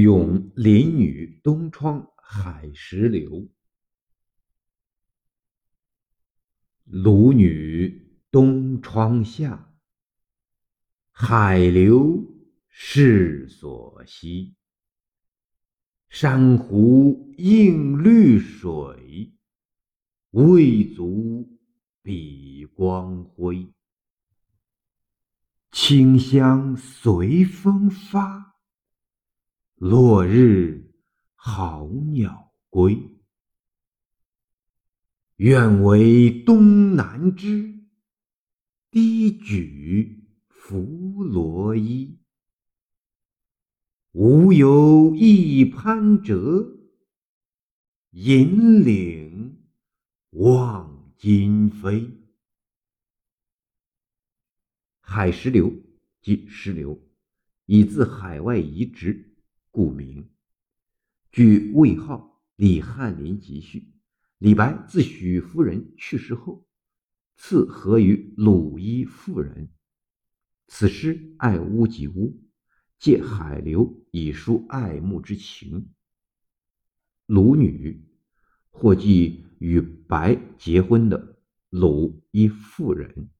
咏林女东窗海石流。鲁女东窗下，海流是所惜。珊瑚映绿水，未足比光辉。清香随风发。落日好鸟归，愿为东南枝，低举拂罗衣。无有一攀折，引领望金飞。海石流即石流，以自海外移植。故名。据魏浩《李翰林集序》，李白自许夫人去世后，赐和于鲁伊妇人。此诗爱屋及乌，借海流以抒爱慕之情。鲁女，或即与白结婚的鲁伊妇人。